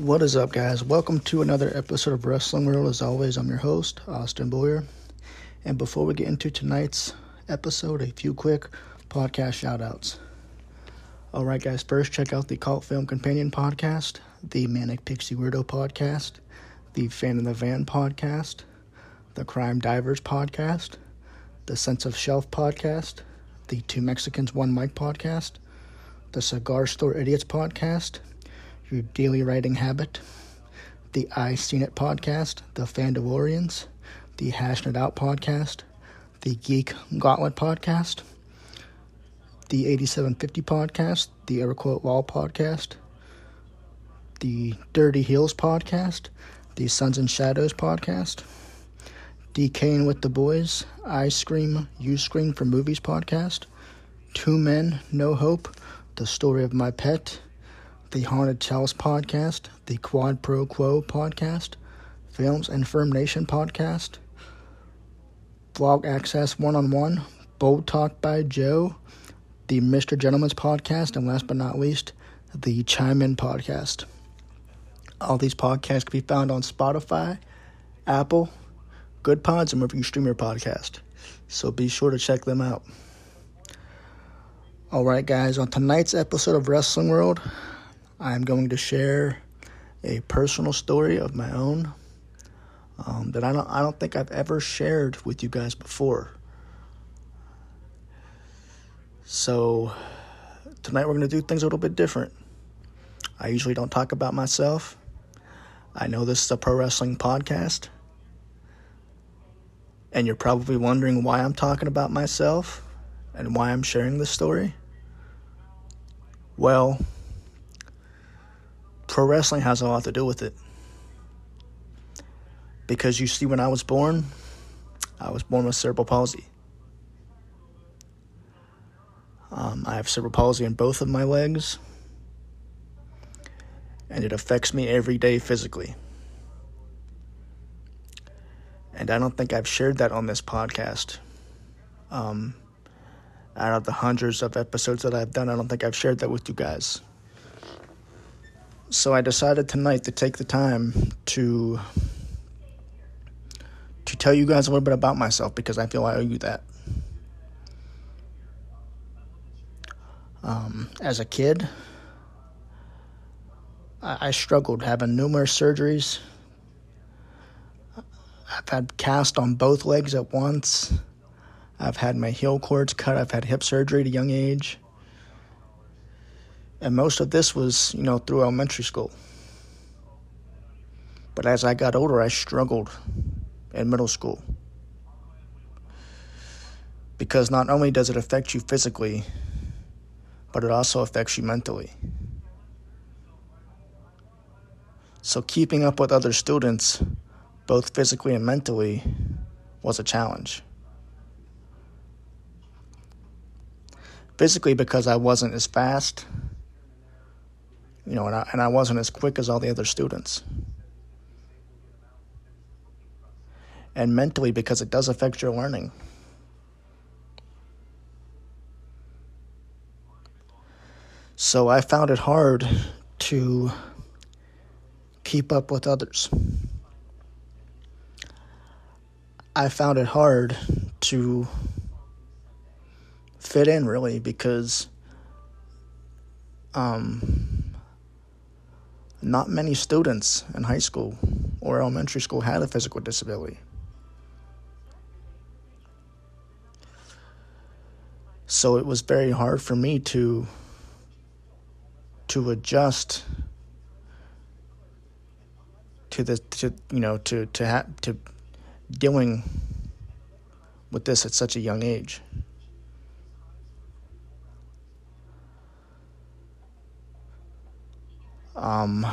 What is up, guys? Welcome to another episode of Wrestling World. As always, I'm your host, Austin Boyer. And before we get into tonight's episode, a few quick podcast shout outs. All right, guys, first check out the Cult Film Companion podcast, the Manic Pixie Weirdo podcast, the Fan in the Van podcast, the Crime Divers podcast, the Sense of Shelf podcast, the Two Mexicans, One Mic podcast, the Cigar Store Idiots podcast, your daily writing habit, the I Seen It podcast, the Fandalorians, the Hashing It Out podcast, the Geek Gauntlet podcast, the 8750 podcast, the Everquote Wall podcast, the Dirty Heels podcast, the Sons and Shadows podcast, DKing with the Boys, I Scream, You Scream for Movies podcast, Two Men, No Hope, The Story of My Pet, the Haunted Chalice podcast, the Quad Pro Quo podcast, Films and Firm Nation podcast, Vlog Access One on One, Bold Talk by Joe, the Mr. Gentleman's podcast, and last but not least, the Chime In podcast. All these podcasts can be found on Spotify, Apple, Goodpods, and wherever you stream your podcast. So be sure to check them out. All right, guys, on tonight's episode of Wrestling World, I'm going to share a personal story of my own um, that I don't I don't think I've ever shared with you guys before. So tonight we're going to do things a little bit different. I usually don't talk about myself. I know this is a pro wrestling podcast. And you're probably wondering why I'm talking about myself and why I'm sharing this story. Well, pro wrestling has a lot to do with it. Because you see, when I was born, I was born with cerebral palsy. Um, I have cerebral palsy in both of my legs, and it affects me every day physically. And I don't think I've shared that on this podcast. Um, out of the hundreds of episodes that I've done, I don't think I've shared that with you guys. So I decided tonight to take the time to to tell you guys a little bit about myself because I feel I owe you that. Um, as a kid, I, I struggled having numerous surgeries. I've had cast on both legs at once. I've had my heel cords cut. I've had hip surgery at a young age. And most of this was, you know, through elementary school. But as I got older, I struggled in middle school. Because not only does it affect you physically, but it also affects you mentally. So keeping up with other students, both physically and mentally, was a challenge. Physically, because I wasn't as fast you know, and I, and I wasn't as quick as all the other students. And mentally, because it does affect your learning. So I found it hard to keep up with others. I found it hard to fit in really because um, not many students in high school or elementary school had a physical disability. So it was very hard for me to to adjust to the to you know to to ha- to dealing with this at such a young age. Um,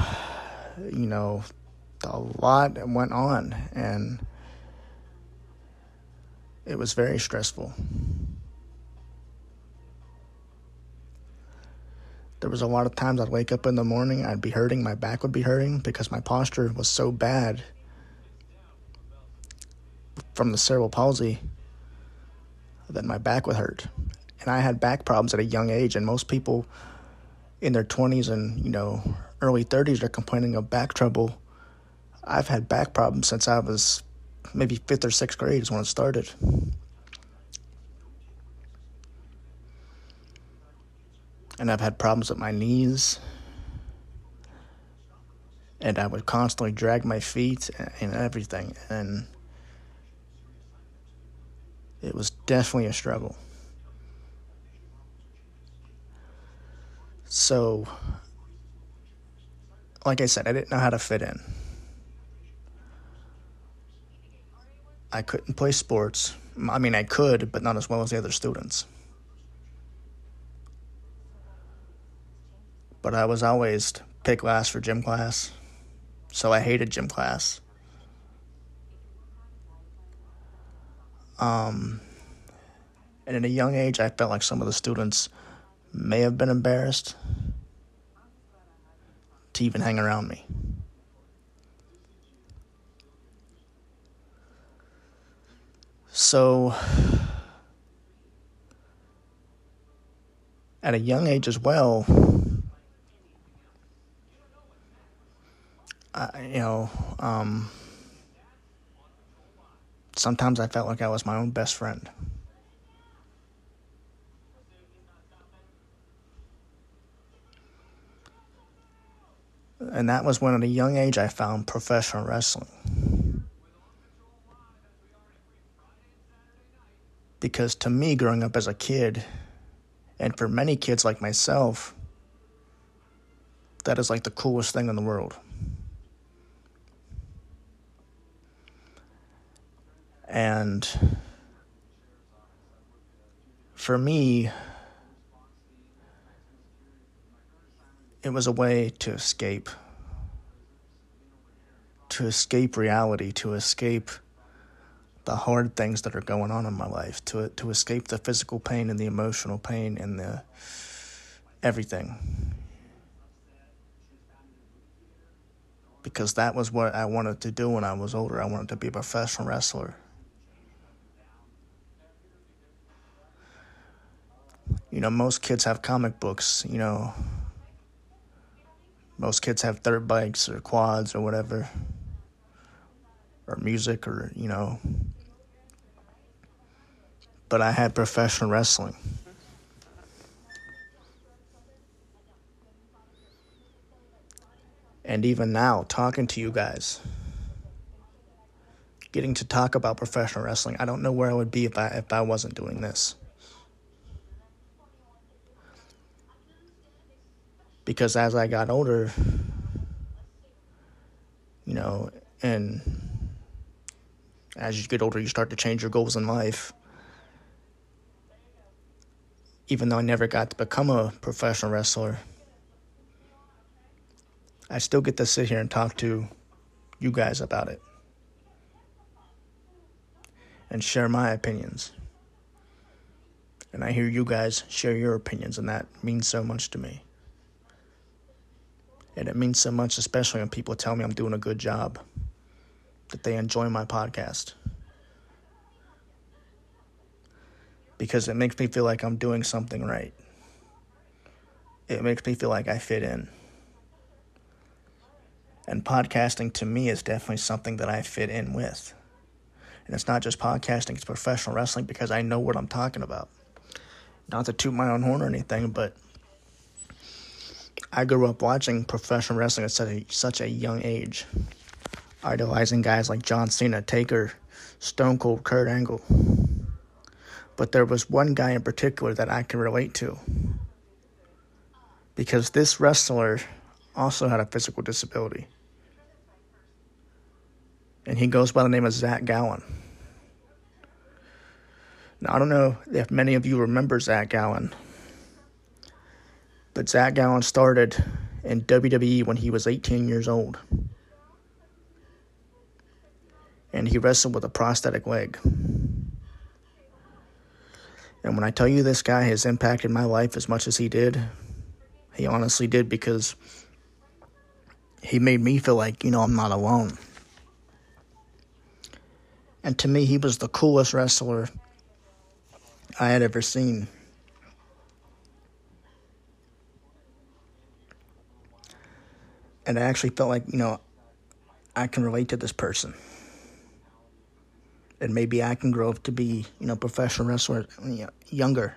you know, a lot went on, and it was very stressful. There was a lot of times I'd wake up in the morning, I'd be hurting, my back would be hurting because my posture was so bad from the cerebral palsy that my back would hurt. And I had back problems at a young age, and most people in their 20s and, you know, early 30s are complaining of back trouble. I've had back problems since I was maybe fifth or sixth grade is when it started. And I've had problems with my knees. And I would constantly drag my feet and everything. And it was definitely a struggle. So, like I said, I didn't know how to fit in. I couldn't play sports. I mean, I could, but not as well as the other students. But I was always picked last for gym class, so I hated gym class. Um, and at a young age, I felt like some of the students may have been embarrassed to even hang around me. So, at a young age as well, I, you know, um, sometimes I felt like I was my own best friend. And that was when, at a young age, I found professional wrestling. Because to me, growing up as a kid, and for many kids like myself, that is like the coolest thing in the world. And for me, it was a way to escape, to escape reality, to escape the hard things that are going on in my life, to to escape the physical pain and the emotional pain and the everything. Because that was what I wanted to do when I was older. I wanted to be a professional wrestler. You know, most kids have comic books, you know. Most kids have dirt bikes or quads or whatever. Or music or, you know, but I had professional wrestling. And even now, talking to you guys, getting to talk about professional wrestling, I don't know where I would be if I if I wasn't doing this. Because as I got older, you know, and as you get older, you start to change your goals in life even though I never got to become a professional wrestler, I still get to sit here and talk to you guys about it and share my opinions. And I hear you guys share your opinions, and that means so much to me. And it means so much, especially when people tell me I'm doing a good job, that they enjoy my podcast. because it makes me feel like I'm doing something right. It makes me feel like I fit in. And podcasting to me is definitely something that I fit in with. And it's not just podcasting, it's professional wrestling because I know what I'm talking about. Not to toot my own horn or anything, but I grew up watching professional wrestling at such a, such a young age, idolizing guys like John Cena, Taker, Stone Cold, Kurt Angle but there was one guy in particular that I can relate to. Because this wrestler also had a physical disability. And he goes by the name of Zach Gowen. Now, I don't know if many of you remember Zach Gowen, but Zach Gowen started in WWE when he was 18 years old. And he wrestled with a prosthetic leg. And when I tell you this guy has impacted my life as much as he did, he honestly did because he made me feel like, you know, I'm not alone. And to me, he was the coolest wrestler I had ever seen. And I actually felt like, you know, I can relate to this person. And maybe I can grow up to be, you know, professional wrestler younger.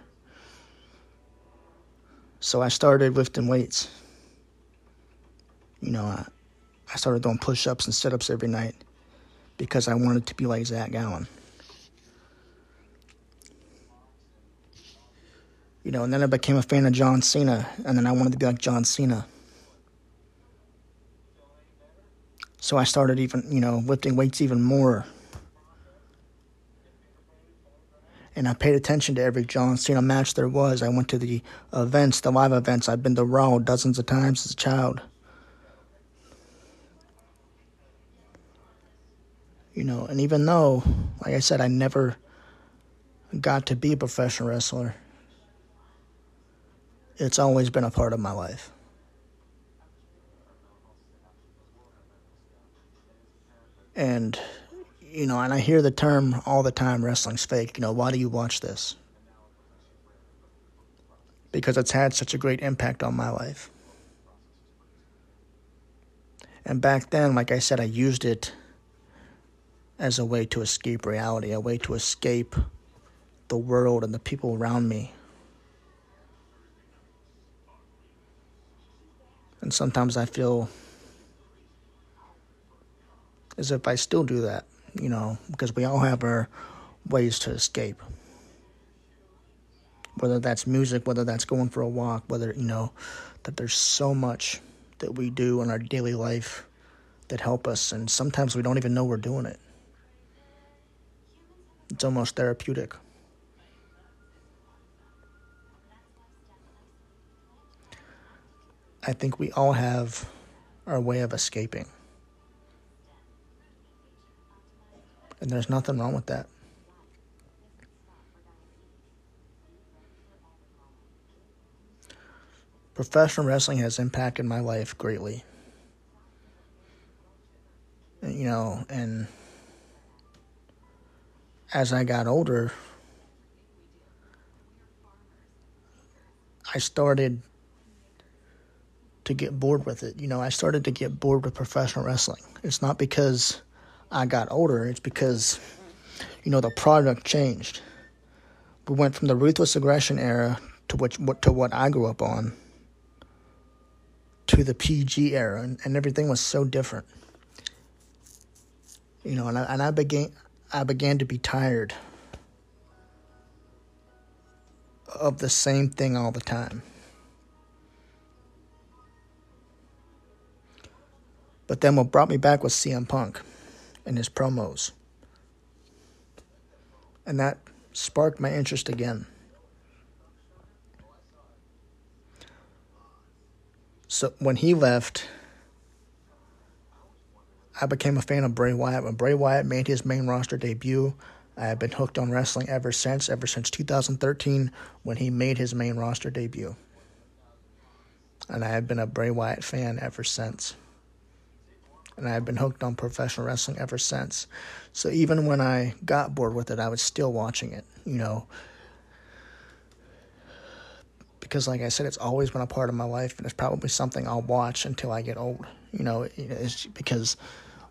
So I started lifting weights. You know, I, I started doing push ups and sit ups every night because I wanted to be like Zach Gowen. You know, and then I became a fan of John Cena, and then I wanted to be like John Cena. So I started even, you know, lifting weights even more. And I paid attention to every John Cena match there was. I went to the events, the live events. I've been to Raw dozens of times as a child. You know, and even though, like I said, I never got to be a professional wrestler, it's always been a part of my life. And, you know, and I hear the term all the time wrestling's fake. You know, why do you watch this? Because it's had such a great impact on my life. And back then, like I said, I used it as a way to escape reality, a way to escape the world and the people around me. And sometimes I feel as if I still do that, you know, because we all have our ways to escape. Whether that's music, whether that's going for a walk, whether, you know, that there's so much that we do in our daily life that help us, and sometimes we don't even know we're doing it. It's almost therapeutic. I think we all have our way of escaping. And there's nothing wrong with that. Professional wrestling has impacted my life greatly. You know, and as I got older, I started to get bored with it. You know, I started to get bored with professional wrestling. It's not because I got older, it's because, you know, the product changed. We went from the ruthless aggression era to which to what I grew up on to the PG era, and, and everything was so different. You know, and I, and I began I began to be tired of the same thing all the time. But then what brought me back was CM Punk and his promos. And that sparked my interest again. So when he left, I became a fan of Bray Wyatt. When Bray Wyatt made his main roster debut, I have been hooked on wrestling ever since, ever since 2013 when he made his main roster debut. And I have been a Bray Wyatt fan ever since. And I have been hooked on professional wrestling ever since. So even when I got bored with it, I was still watching it, you know. Because, like I said, it's always been a part of my life, and it's probably something I'll watch until I get old. You know, it's because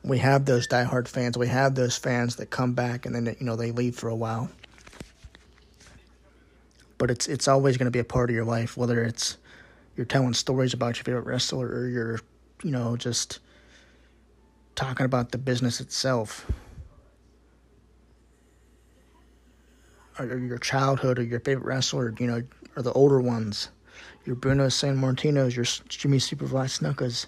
we have those diehard fans. We have those fans that come back and then you know they leave for a while. But it's it's always going to be a part of your life, whether it's you're telling stories about your favorite wrestler or you're you know just talking about the business itself. Or your childhood or your favorite wrestler, you know, or the older ones. Your Bruno Sammartinos, your Jimmy Superfly Snukas.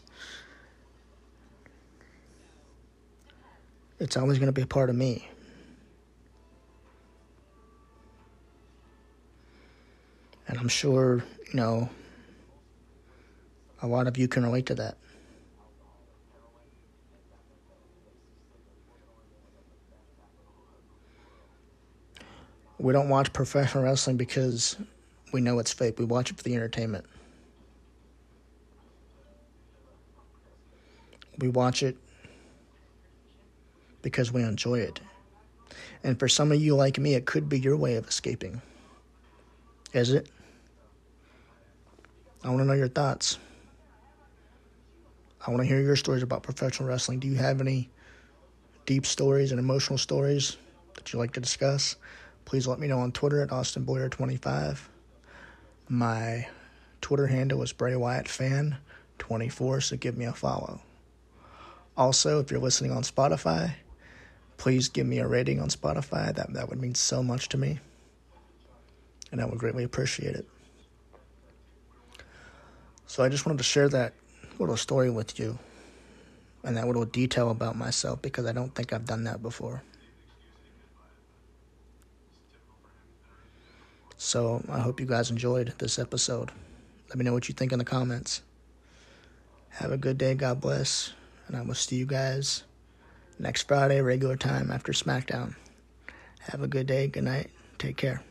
it's always going to be a part of me. And I'm sure, you know, A lot of you can relate to that. We don't watch professional wrestling because we know it's fake. We watch it for the entertainment. We watch it because we enjoy it. And for some of you like me, it could be your way of escaping. Is it? I want to know your thoughts. I want to hear your stories about professional wrestling. Do you have any deep stories and emotional stories that you'd like to discuss? Please let me know on Twitter at Austin Boyer 25 My Twitter handle is Bray Wyatt Fan 24, so give me a follow. Also, if you're listening on Spotify, please give me a rating on Spotify. That that would mean so much to me, and I would greatly appreciate it. So I just wanted to share that little story with you, and that little detail about myself because I don't think I've done that before. So I hope you guys enjoyed this episode. Let me know what you think in the comments. Have a good day. God bless. And I will see you guys next Friday, regular time after SmackDown. Have a good day. Good night. Take care.